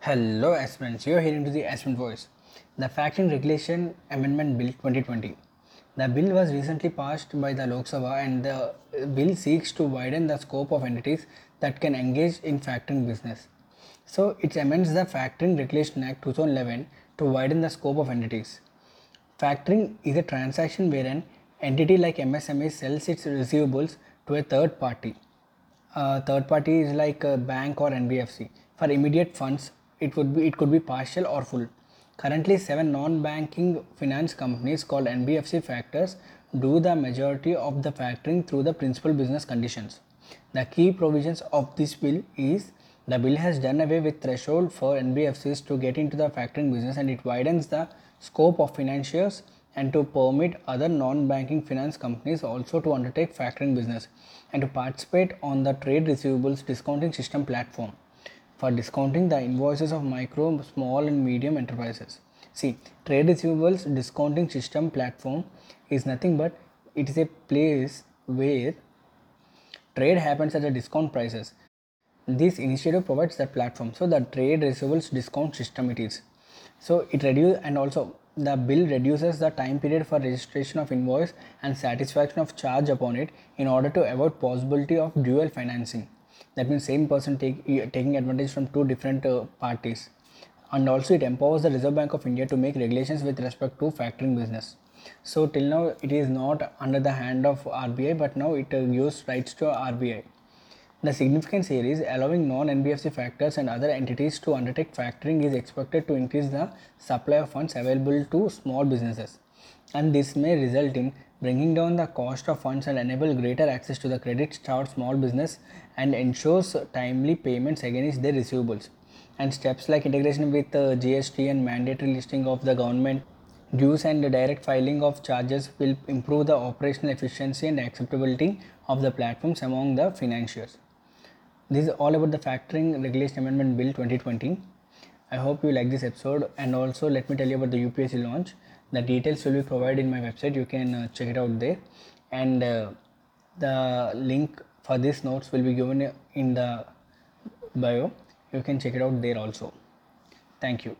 Hello aspirants, you are hearing to the aspirant voice. The Factoring Regulation Amendment Bill 2020. The bill was recently passed by the Lok Sabha and the bill seeks to widen the scope of entities that can engage in factoring business. So it amends the Factoring Regulation Act 2011 to widen the scope of entities. Factoring is a transaction where an entity like MSME sells its receivables to a third party. Uh, third party is like a bank or NBFC. For immediate funds, it would be it could be partial or full. Currently, seven non-banking finance companies called NBFC factors do the majority of the factoring through the principal business conditions. The key provisions of this bill is the bill has done away with threshold for NBFCs to get into the factoring business and it widens the scope of financiers and to permit other non-banking finance companies also to undertake factoring business and to participate on the trade receivables discounting system platform for discounting the invoices of micro, small and medium enterprises. See, trade receivables discounting system platform is nothing but it is a place where trade happens at the discount prices. This initiative provides that platform. So the trade receivables discount system it is. So it reduces and also the bill reduces the time period for registration of invoice and satisfaction of charge upon it in order to avoid possibility of dual financing that means same person take, taking advantage from two different uh, parties. And also it empowers the reserve bank of india to make regulations with respect to factoring business. So till now it is not under the hand of rbi but now it uh, gives rights to rbi the significance here is allowing non-NBFC factors and other entities to undertake factoring is expected to increase the supply of funds available to small businesses and this may result in bringing down the cost of funds and enable greater access to the credit toward small business and ensures timely payments against their receivables and steps like integration with uh, GST and mandatory listing of the government dues and direct filing of charges will improve the operational efficiency and acceptability of the platforms among the financiers. This is all about the Factoring Regulation Amendment Bill 2020. I hope you like this episode and also let me tell you about the UPSC launch. The details will be provided in my website. You can uh, check it out there and uh, the link for these notes will be given in the bio. You can check it out there also. Thank you.